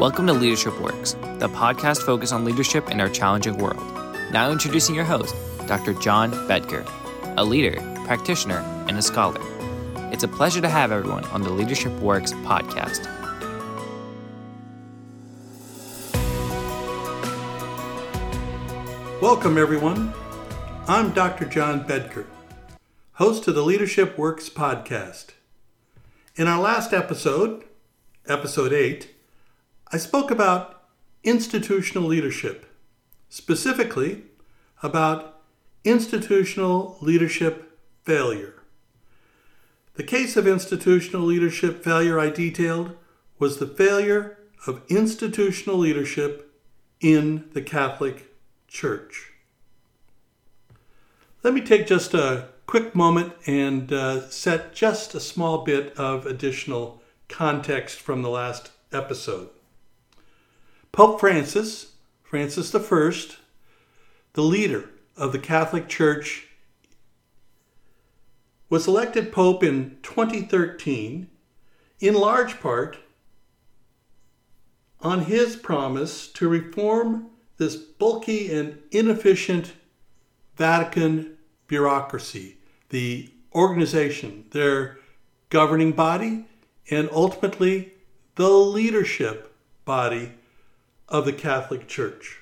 Welcome to Leadership Works, the podcast focused on leadership in our challenging world. Now introducing your host, Dr. John Bedker, a leader, practitioner, and a scholar. It's a pleasure to have everyone on the Leadership Works podcast. Welcome, everyone. I'm Dr. John Bedker, host of the Leadership Works podcast. In our last episode, episode 8, I spoke about institutional leadership, specifically about institutional leadership failure. The case of institutional leadership failure I detailed was the failure of institutional leadership in the Catholic Church. Let me take just a quick moment and uh, set just a small bit of additional context from the last episode. Pope Francis, Francis I, the leader of the Catholic Church, was elected Pope in 2013 in large part on his promise to reform this bulky and inefficient Vatican bureaucracy, the organization, their governing body, and ultimately the leadership body of the Catholic Church.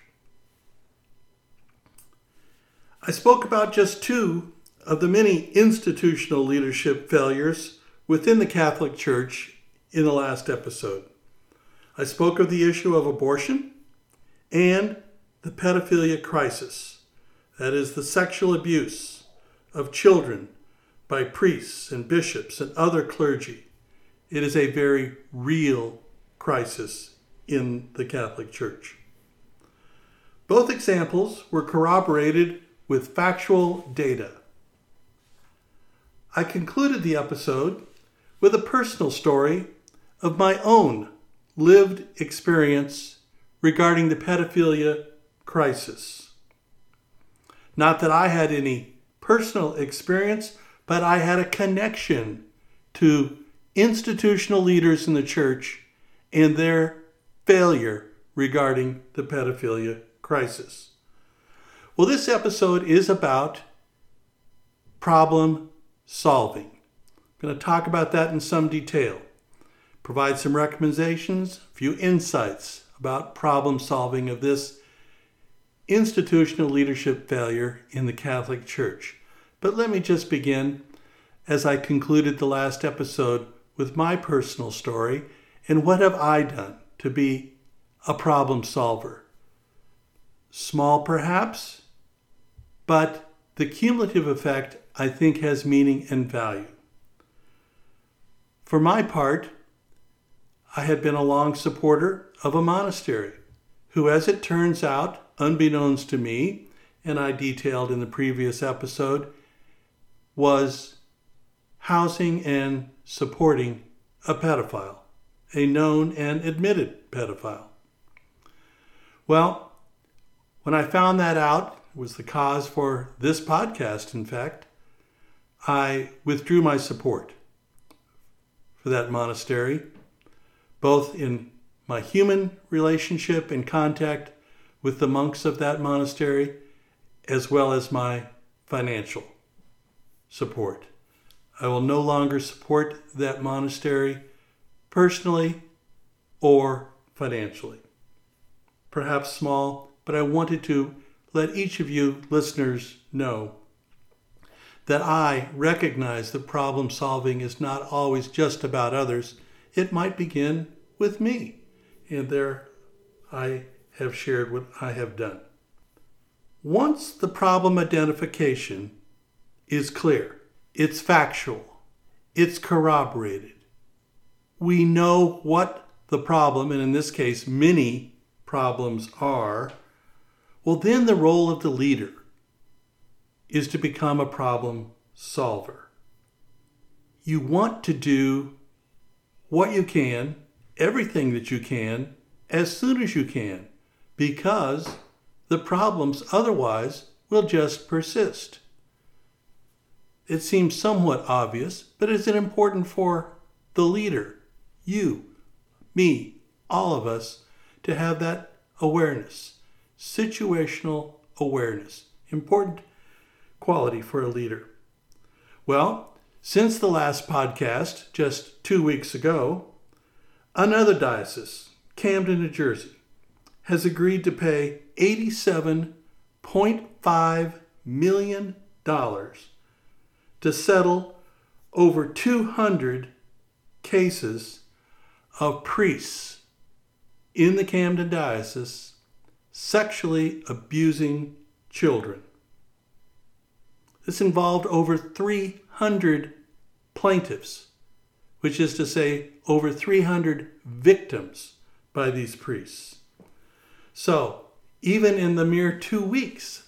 I spoke about just two of the many institutional leadership failures within the Catholic Church in the last episode. I spoke of the issue of abortion and the pedophilia crisis, that is, the sexual abuse of children by priests and bishops and other clergy. It is a very real crisis in the Catholic Church. Both examples were corroborated with factual data. I concluded the episode with a personal story of my own lived experience regarding the pedophilia crisis. Not that I had any personal experience, but I had a connection to institutional leaders in the church and their failure regarding the pedophilia crisis. Well, this episode is about problem solving. I'm going to talk about that in some detail, provide some recommendations, a few insights about problem solving of this institutional leadership failure in the Catholic Church. But let me just begin as I concluded the last episode with my personal story and what have I done to be a problem solver. Small perhaps, but the cumulative effect I think has meaning and value. For my part, I had been a long supporter of a monastery who, as it turns out, unbeknownst to me, and I detailed in the previous episode, was housing and supporting a pedophile a known and admitted pedophile. Well, when I found that out, was the cause for this podcast, in fact, I withdrew my support for that monastery, both in my human relationship and contact with the monks of that monastery, as well as my financial support. I will no longer support that monastery personally or financially. Perhaps small, but I wanted to let each of you listeners know that I recognize that problem solving is not always just about others. It might begin with me. And there I have shared what I have done. Once the problem identification is clear, it's factual, it's corroborated, we know what the problem, and in this case, many problems are, well, then the role of the leader is to become a problem solver. You want to do what you can, everything that you can, as soon as you can, because the problems otherwise will just persist. It seems somewhat obvious, but it's important for the leader you, me, all of us to have that awareness, situational awareness. Important quality for a leader. Well, since the last podcast, just two weeks ago, another diocese, Camden, New Jersey, has agreed to pay $87.5 million to settle over 200 cases of priests in the Camden Diocese sexually abusing children. This involved over 300 plaintiffs, which is to say, over 300 victims by these priests. So, even in the mere two weeks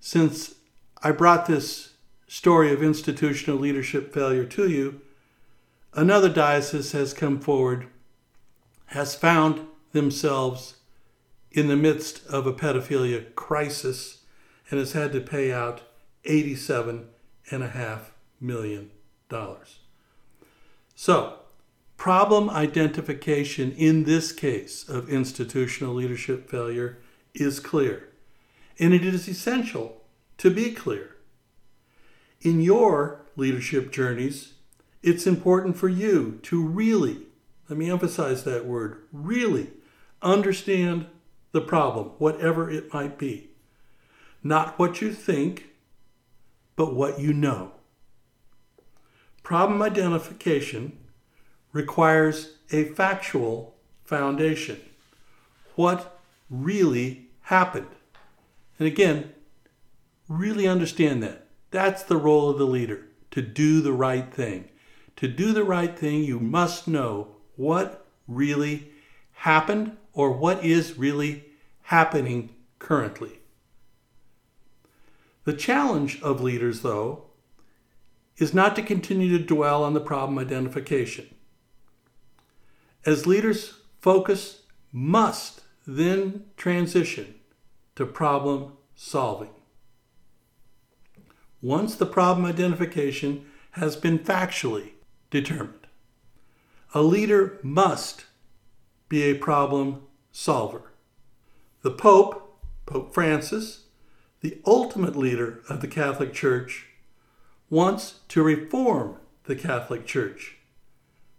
since I brought this story of institutional leadership failure to you, another diocese has come forward, has found themselves in the midst of a pedophilia crisis, and has had to pay out $87.5 million. So, problem identification in this case of institutional leadership failure is clear, and it is essential to be clear. In your leadership journeys, it's important for you to really, let me emphasize that word, really understand the problem, whatever it might be. Not what you think, but what you know. Problem identification requires a factual foundation. What really happened? And again, really understand that. That's the role of the leader to do the right thing. To do the right thing, you must know what really happened or what is really happening currently. The challenge of leaders, though, is not to continue to dwell on the problem identification. As leaders, focus must then transition to problem solving. Once the problem identification has been factually determined, a leader must be a problem solver. The Pope, Pope Francis, the ultimate leader of the Catholic Church, wants to reform the Catholic Church.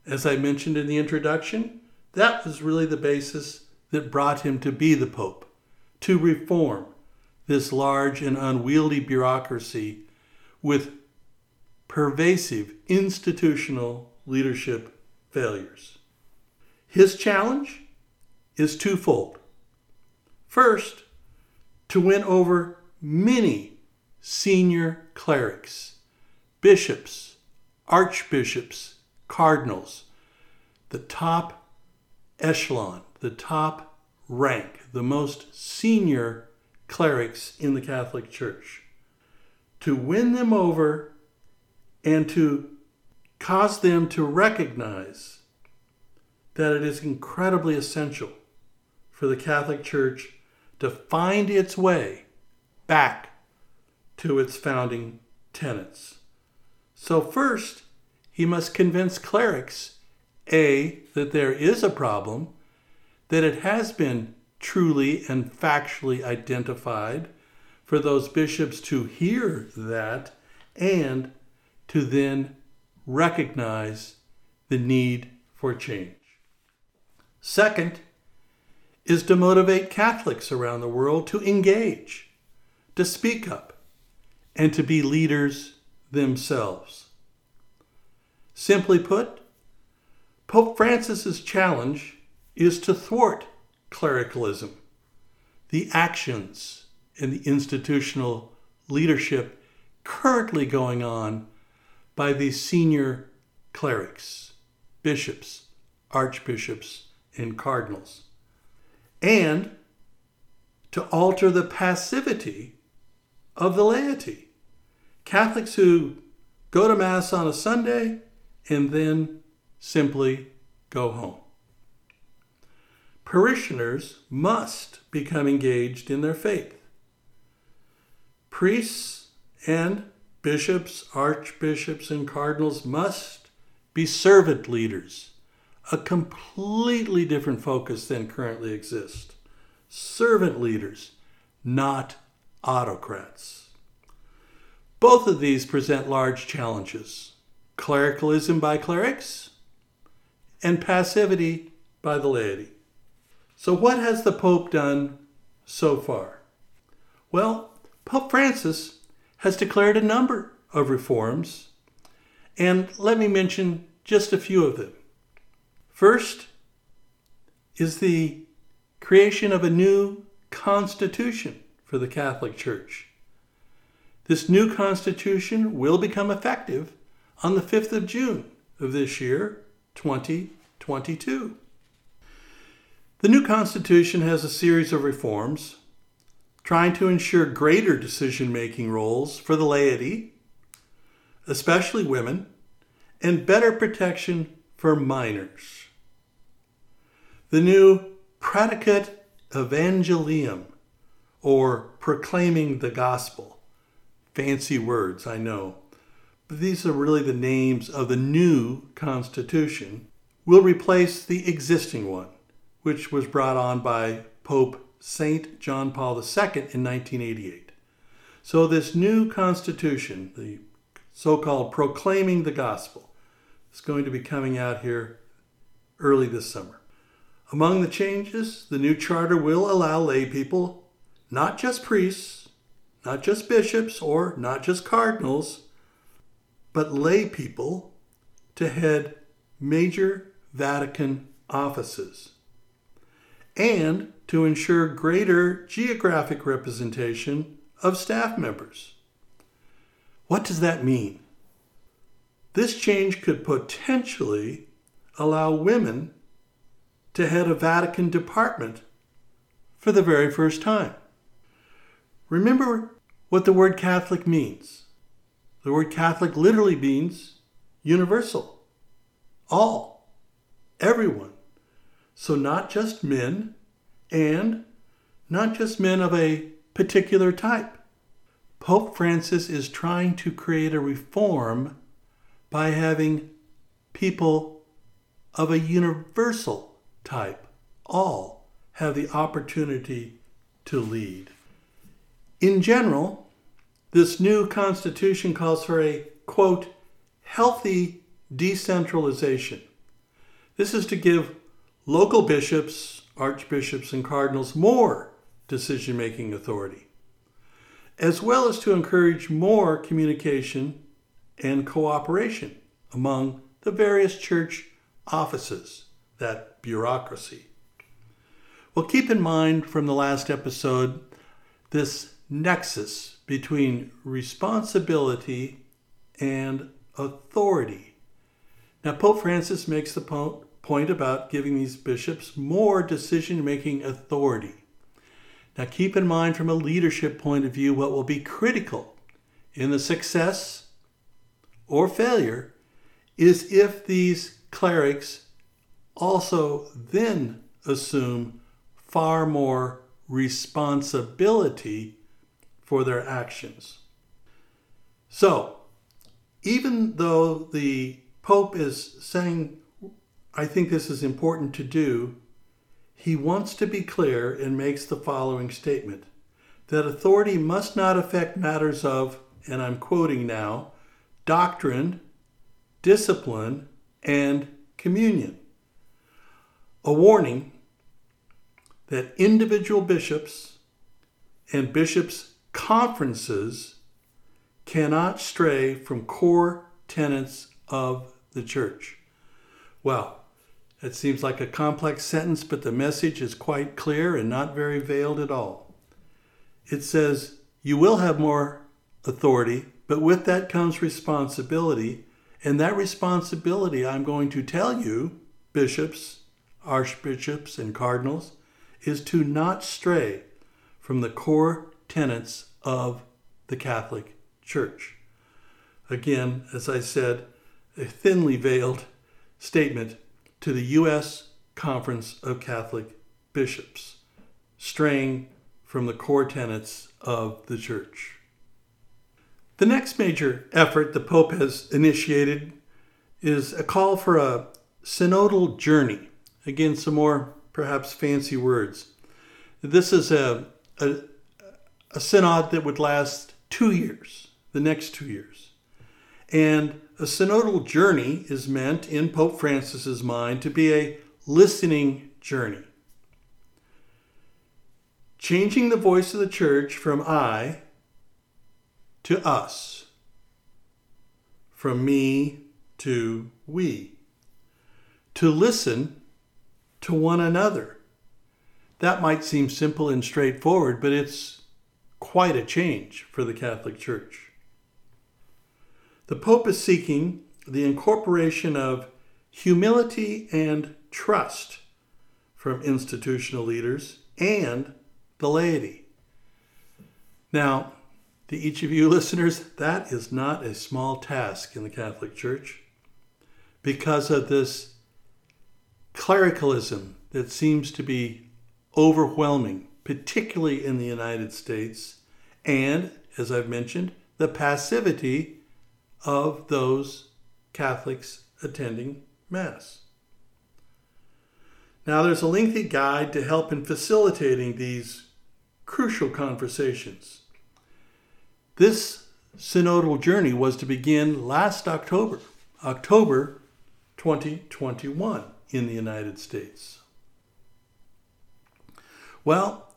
As I mentioned in the introduction, that was really the basis that brought him to be the Pope, to reform this large and unwieldy bureaucracy with pervasive institutional leadership failures. His challenge is twofold. First, to win over many senior clerics, bishops, archbishops, cardinals, the top echelon, the top rank, the most senior clerics in the Catholic Church. To win them over and to cause them to recognize that it is incredibly essential for the Catholic Church to find its way back to its founding tenets. So, first, he must convince clerics A, that there is a problem, that it has been truly and factually identified, for those bishops to hear that and to then recognize the need for change. Second, is to motivate Catholics around the world to engage, to speak up, and to be leaders themselves. Simply put, Pope Francis's challenge is to thwart clericalism, the actions and the institutional leadership currently going on by these senior clerics, bishops, archbishops, and cardinals and to alter the passivity of the laity. Catholics who go to Mass on a Sunday and then simply go home. Parishioners must become engaged in their faith. Priests and bishops, archbishops, and cardinals must be servant leaders a completely different focus than currently exists. Servant leaders, not autocrats. Both of these present large challenges clericalism by clerics and passivity by the laity. So, what has the Pope done so far? Well, Pope Francis has declared a number of reforms, and let me mention just a few of them. First is the creation of a new constitution for the Catholic Church. This new constitution will become effective on the 5th of June of this year, 2022. The new constitution has a series of reforms trying to ensure greater decision making roles for the laity, especially women, and better protection for minors. The new Praedicate Evangelium, or proclaiming the gospel. Fancy words, I know. But these are really the names of the new Constitution, will replace the existing one, which was brought on by Pope St. John Paul II in 1988. So, this new constitution, the so called Proclaiming the Gospel, is going to be coming out here early this summer. Among the changes, the new charter will allow lay people, not just priests, not just bishops, or not just cardinals, but lay people to head major Vatican offices and to ensure greater geographic representation of staff members. What does that mean? This change could potentially allow women to head a Vatican department for the very first time. Remember what the word Catholic means. The word Catholic literally means universal, all, everyone. So, not just men, and not just men of a particular type. Pope Francis is trying to create a reform by having people of a universal type, all, have the opportunity to lead. In general, this new constitution calls for a, quote, healthy decentralization. This is to give local bishops, archbishops, and cardinals more decision making authority, as well as to encourage more communication and cooperation among the various church offices, that bureaucracy. Well, keep in mind from the last episode this nexus between responsibility and authority. Now, Pope Francis makes the point point about giving these bishops more decision making authority. Now, keep in mind from a leadership point of view what will be critical in the success or failure is if these clerics also then assume far more responsibility for their actions. So, even though the Pope is saying I think this is important to do. He wants to be clear and makes the following statement that authority must not affect matters of, and I'm quoting now, doctrine, discipline, and communion. A warning that individual bishops and bishops' conferences cannot stray from core tenets of the church. Well, it seems like a complex sentence, but the message is quite clear and not very veiled at all. It says, You will have more authority, but with that comes responsibility. And that responsibility, I'm going to tell you, bishops, archbishops, and cardinals, is to not stray from the core tenets of the Catholic Church. Again, as I said, a thinly veiled statement to the U.S. Conference of Catholic Bishops, straying from the core tenets of the Church. The next major effort the Pope has initiated is a call for a synodal journey. Again, some more perhaps fancy words. This is a, a, a synod that would last two years, the next two years. And a synodal journey is meant, in Pope Francis's mind, to be a listening journey. Changing the voice of the church from I to us, from me to we, to listen to one another. That might seem simple and straightforward, but it's quite a change for the Catholic Church. The Pope is seeking the incorporation of humility and trust from institutional leaders and the laity. Now, to each of you listeners, that is not a small task in the Catholic Church because of this clericalism that seems to be overwhelming, particularly in the United States, and, as I've mentioned, the passivity of those Catholics attending Mass. Now, there's a lengthy guide to help in facilitating these crucial conversations. This synodal journey was to begin last October, October 2021 in the United States. Well,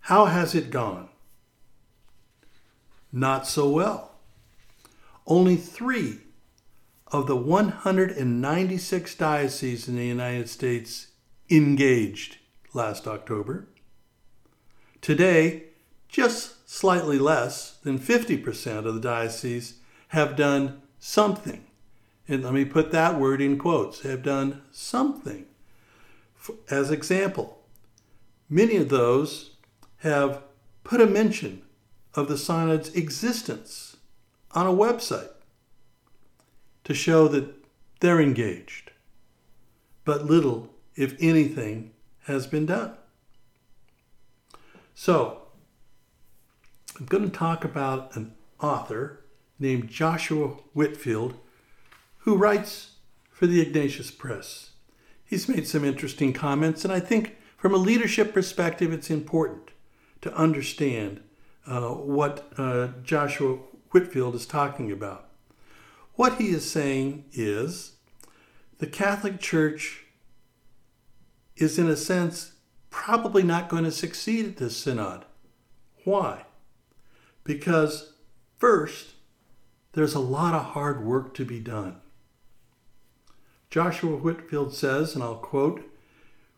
how has it gone? Not so well. Only three of the 196 dioceses in the United States engaged last October. Today, just slightly less than 50% of the dioceses have done something. And let me put that word in quotes have done something. As example, many of those have put a mention of the synod's existence on a website to show that they're engaged. But little, if anything, has been done. So, I'm going to talk about an author named Joshua Whitfield who writes for the Ignatius Press. He's made some interesting comments, and I think from a leadership perspective, it's important to understand uh, what uh, Joshua Whitfield is talking about. What he is saying is the Catholic Church is, in a sense, probably not going to succeed at this synod. Why? Because, first, there's a lot of hard work to be done. Joshua Whitfield says, and I'll quote,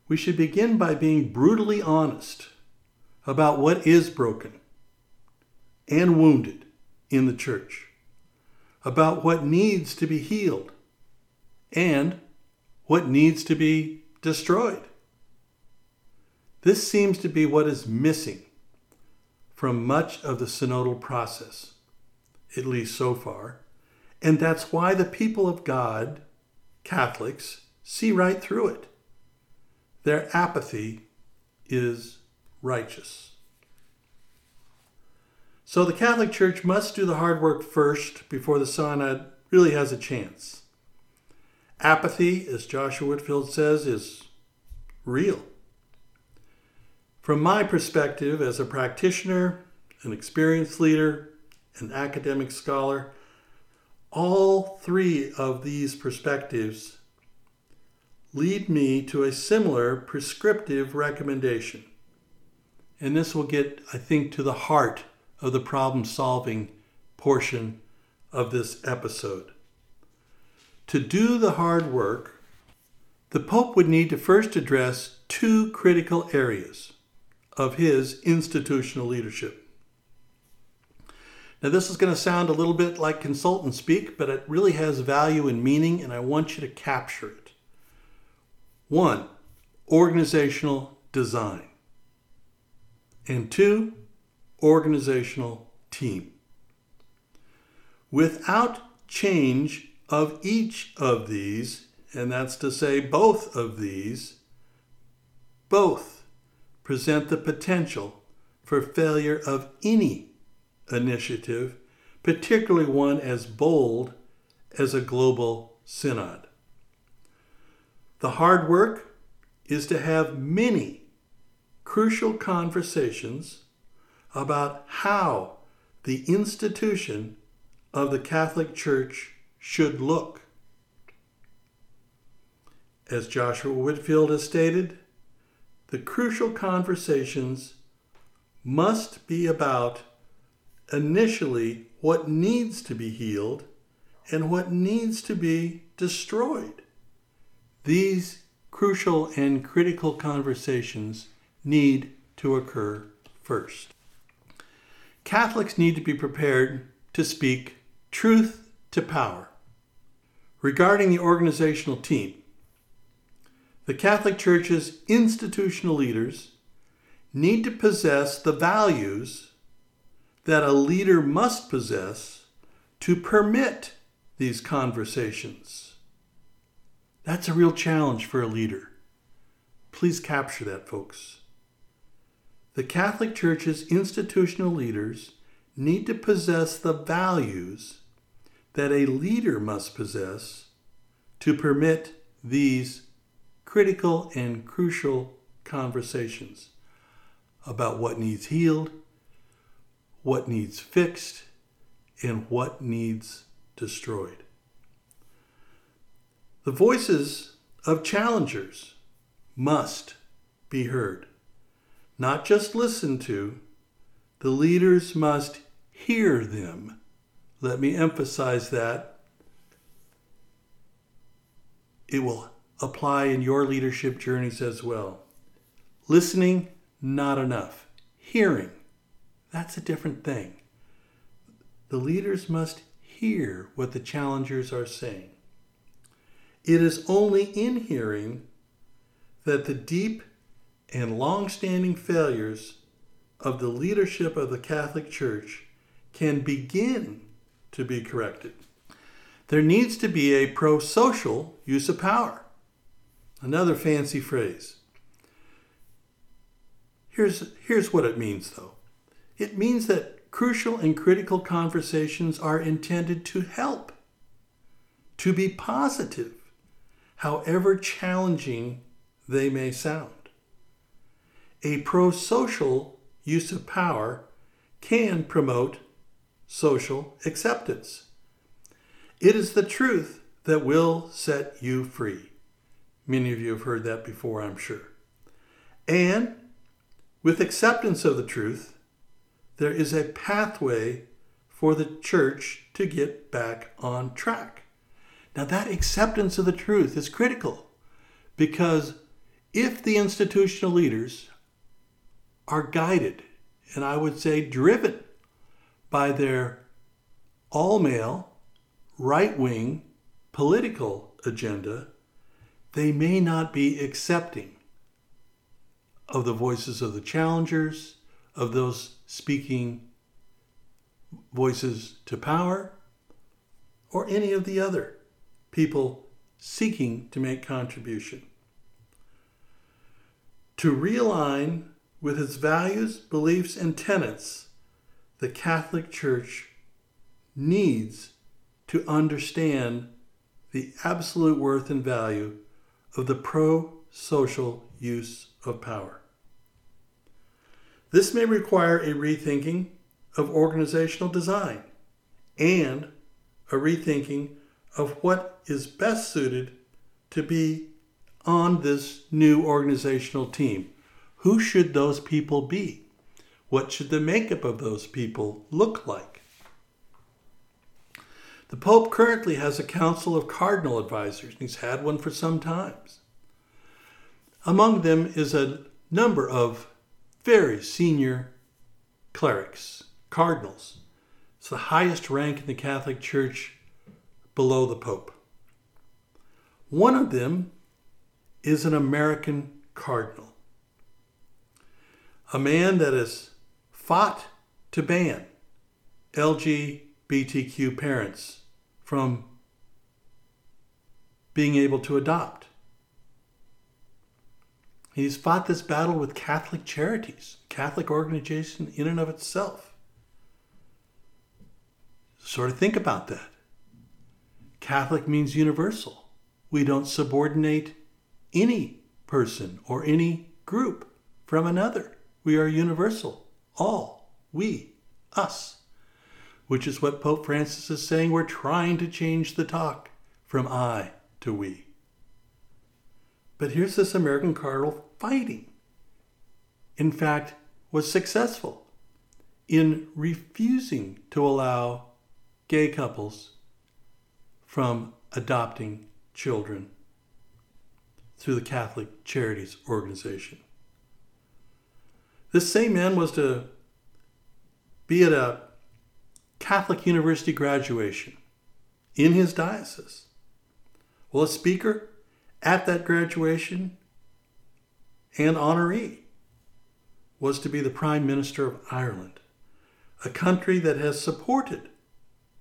we should begin by being brutally honest about what is broken and wounded in the church, about what needs to be healed and what needs to be destroyed. This seems to be what is missing from much of the synodal process, at least so far, and that's why the people of God Catholics see right through it. Their apathy is righteous. So the Catholic Church must do the hard work first before the synod really has a chance. Apathy, as Joshua Whitfield says, is real. From my perspective as a practitioner, an experienced leader, an academic scholar, all three of these perspectives lead me to a similar prescriptive recommendation. And this will get, I think, to the heart of the problem solving portion of this episode. To do the hard work, the Pope would need to first address two critical areas of his institutional leadership. Now, this is going to sound a little bit like consultant speak, but it really has value and meaning, and I want you to capture it. One, organizational design. And two, organizational team. Without change of each of these, and that's to say both of these, both present the potential for failure of any initiative, particularly one as bold as a global synod. The hard work is to have many crucial conversations about how the institution of the Catholic Church should look. As Joshua Whitfield has stated, the crucial conversations must be about initially what needs to be healed and what needs to be destroyed. These crucial and critical conversations need to occur first. Catholics need to be prepared to speak truth to power. Regarding the organizational team, the Catholic Church's institutional leaders need to possess the values that a leader must possess to permit these conversations. That's a real challenge for a leader. Please capture that, folks. The Catholic Church's institutional leaders need to possess the values that a leader must possess to permit these critical and crucial conversations about what needs healed, what needs fixed, and what needs destroyed. The voices of challengers must be heard, not just listen to. The leaders must hear them. Let me emphasize that. It will apply in your leadership journeys as well. Listening, not enough. Hearing, that's a different thing. The leaders must hear what the challengers are saying. It is only in hearing that the deep and long standing failures of the leadership of the Catholic Church can begin to be corrected. There needs to be a pro social use of power. Another fancy phrase. Here's, here's what it means, though it means that crucial and critical conversations are intended to help, to be positive, however challenging they may sound. A pro social use of power can promote social acceptance. It is the truth that will set you free. Many of you have heard that before, I'm sure. And with acceptance of the truth, there is a pathway for the church to get back on track. Now, that acceptance of the truth is critical because if the institutional leaders are guided, and I would say driven, by their all male, right wing political agenda, they may not be accepting of the voices of the challengers, of those speaking voices to power, or any of the other people seeking to make contribution. To realign with its values, beliefs, and tenets, the Catholic Church needs to understand the absolute worth and value of the pro social use of power. This may require a rethinking of organizational design and a rethinking of what is best suited to be on this new organizational team. Who should those people be? What should the makeup of those people look like? The Pope currently has a council of cardinal advisors, and he's had one for some times. Among them is a number of very senior clerics, cardinals. It's the highest rank in the Catholic Church below the Pope. One of them is an American cardinal, a man that has fought to ban LGBTQ parents from being able to adopt. He's fought this battle with Catholic charities, Catholic organization in and of itself. Sort of think about that. Catholic means universal. We don't subordinate any person or any group from another. We are universal. All. We. Us. Which is what Pope Francis is saying. We're trying to change the talk from I to we. But here's this American cardinal fighting. In fact, was successful in refusing to allow gay couples from adopting children through the Catholic Charities Organization. This same man was to be at a Catholic University graduation in his diocese. Well, a speaker at that graduation and honoree was to be the Prime Minister of Ireland, a country that has supported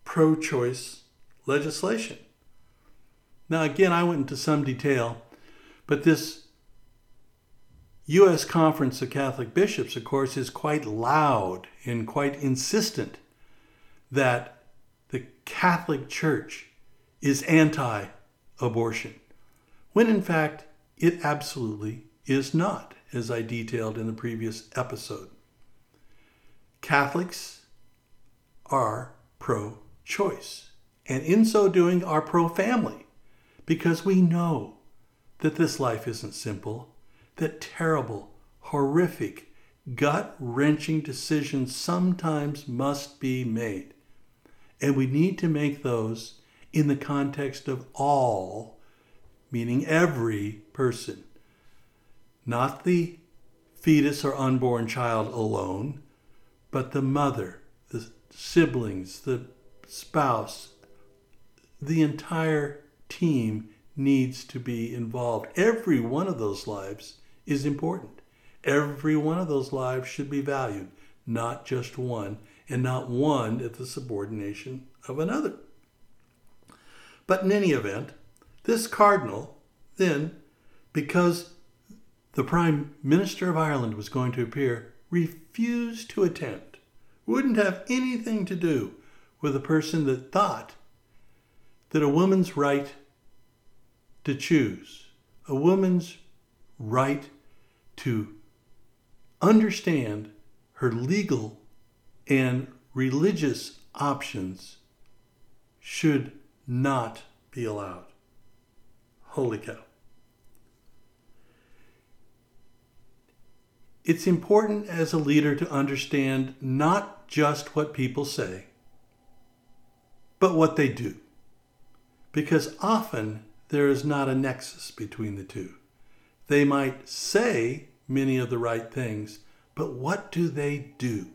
pro choice legislation. Now, again, I went into some detail, but this U.S. Conference of Catholic Bishops, of course, is quite loud and quite insistent that the Catholic Church is anti abortion, when in fact it absolutely is not, as I detailed in the previous episode. Catholics are pro choice, and in so doing, are pro family, because we know that this life isn't simple that terrible, horrific, gut wrenching decisions sometimes must be made. And we need to make those in the context of all, meaning every person, not the fetus or unborn child alone, but the mother, the siblings, the spouse, the entire team needs to be involved. Every one of those lives is important. Every one of those lives should be valued, not just one, and not one at the subordination of another. But in any event, this cardinal then, because the Prime Minister of Ireland was going to appear, refused to attend, wouldn't have anything to do with a person that thought that a woman's right to choose, a woman's right to understand her legal and religious options should not be allowed. Holy cow. It's important as a leader to understand not just what people say, but what they do. Because often there is not a nexus between the two. They might say many of the right things, but what do they do?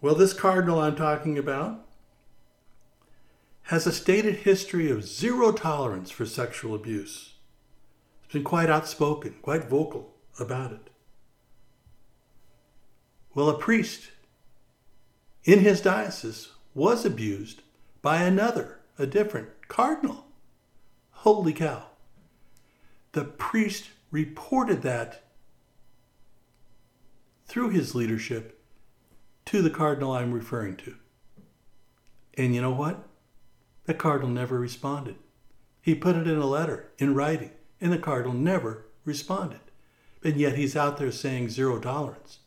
Well, this cardinal I'm talking about has a stated history of zero tolerance for sexual abuse. He's been quite outspoken, quite vocal about it. Well, a priest in his diocese was abused by another, a different cardinal. Holy cow the priest reported that through his leadership to the cardinal I'm referring to. And you know what? The cardinal never responded. He put it in a letter, in writing, and the cardinal never responded. And yet he's out there saying zero tolerance,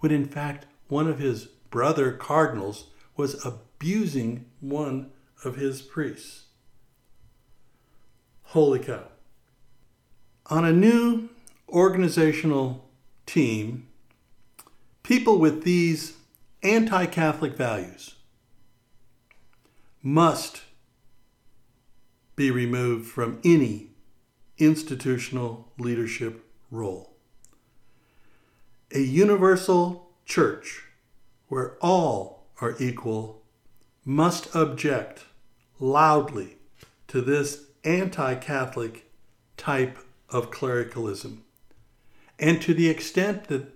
when in fact one of his brother cardinals was abusing one of his priests. Holy cow. On a new organizational team, people with these anti Catholic values must be removed from any institutional leadership role. A universal church where all are equal must object loudly to this anti Catholic type of clericalism. And to the extent that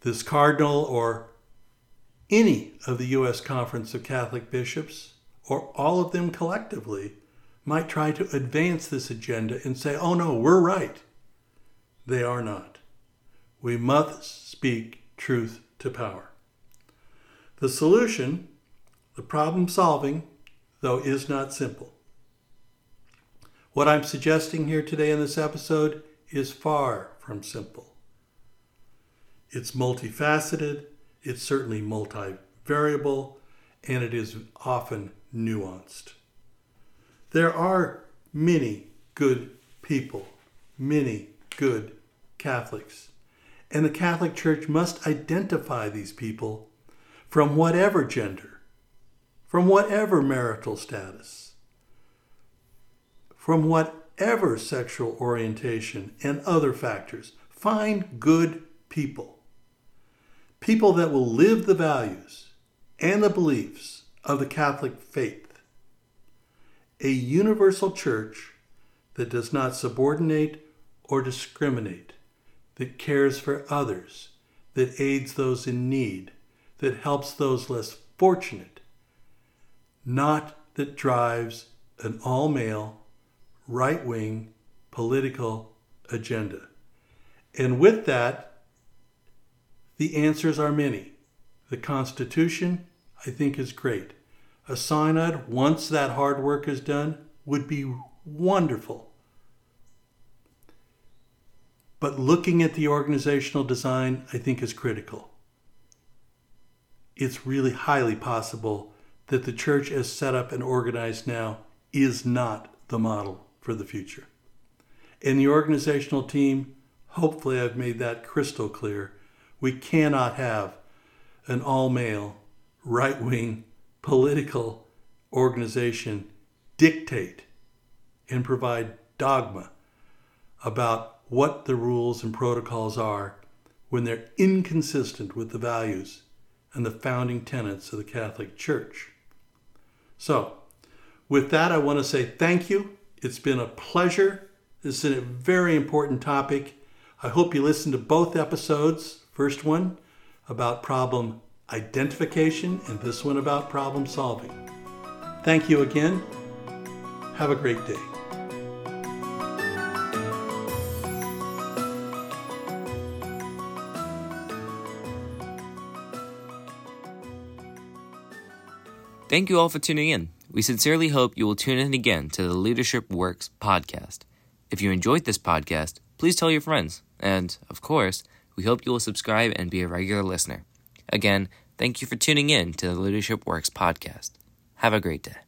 this cardinal or any of the U.S. Conference of Catholic Bishops, or all of them collectively, might try to advance this agenda and say, oh no, we're right. They are not. We must speak truth to power. The solution, the problem solving, though, is not simple. What I'm suggesting here today in this episode is far from simple. It's multifaceted, it's certainly multivariable, and it is often nuanced. There are many good people, many good Catholics, and the Catholic Church must identify these people from whatever gender, from whatever marital status, from whatever sexual orientation and other factors. Find good people. People that will live the values and the beliefs of the Catholic faith. A universal church that does not subordinate or discriminate, that cares for others, that aids those in need, that helps those less fortunate, not that drives an all male, right wing political agenda. And with that, the answers are many. The Constitution, I think, is great. A synod, once that hard work is done, would be wonderful. But looking at the organizational design, I think, is critical. It's really highly possible that the church, as set up and organized now, is not the model for the future. In the organizational team, hopefully I've made that crystal clear. We cannot have an all male, right wing political organization dictate and provide dogma about what the rules and protocols are when they're inconsistent with the values and the founding tenets of the Catholic Church. So, with that, I want to say thank you. It's been a pleasure. This is a very important topic. I hope you listen to both episodes. First one about problem identification, and this one about problem solving. Thank you again. Have a great day. Thank you all for tuning in. We sincerely hope you will tune in again to the Leadership Works podcast. If you enjoyed this podcast, please tell your friends. And, of course, we hope you will subscribe and be a regular listener. Again, thank you for tuning in to the Leadership Works podcast. Have a great day.